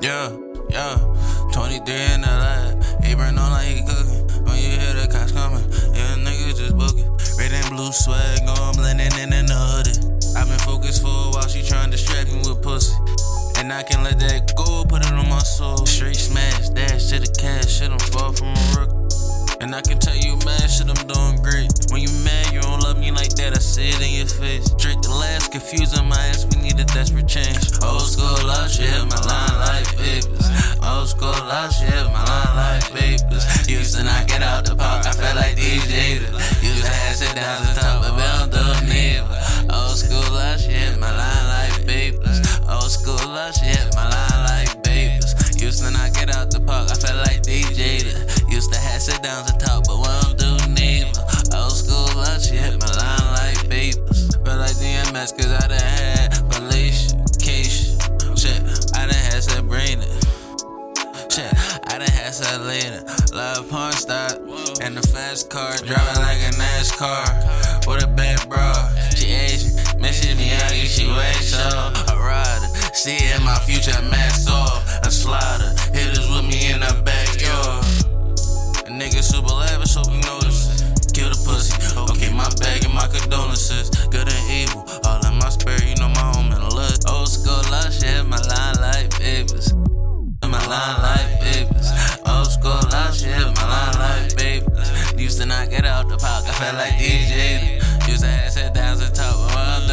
Yeah, yeah. 23 in the lab. Burn on like he cooking. When you hear the cops coming, yeah, nigga just booking. Red and blue swag on, blending in in the hoodie. I've been focused for a while, she trying to distract me with pussy. And I can let that go, put it on my soul. Straight smash, dash to the cash, shit, I'm far from a rook. And I can tell you, man, shit, I'm doing great. When you mad, you don't love me like that, I see it in your face. Drake the last, confusing my ass, we need a shit, my line like babies. Used to not get out the park, I felt like DJ. Used to have sit down the top, but we don't do neither. Old school love, shit, my line like babies. Old school love, shit, my line like babies. Used to not get out the park, I felt like DJ. Used to have sit downs and talk, but we don't do Shit, I done had Selena. Love porn star. In the fast car, driving like a NASCAR. With a bad bra, she Asian. Me out, she way so. A rider, see in my future, mask off. A slider, hitters with me in the backyard. A nigga super lavish, hope you notice. Kill the pussy, okay, my bag and my condolences. Good and evil, all in my spirit, you know my home and look. Old school love, shit, my line like babies. My line like out the I felt like DJ. Used to have sit downs and talk, I'm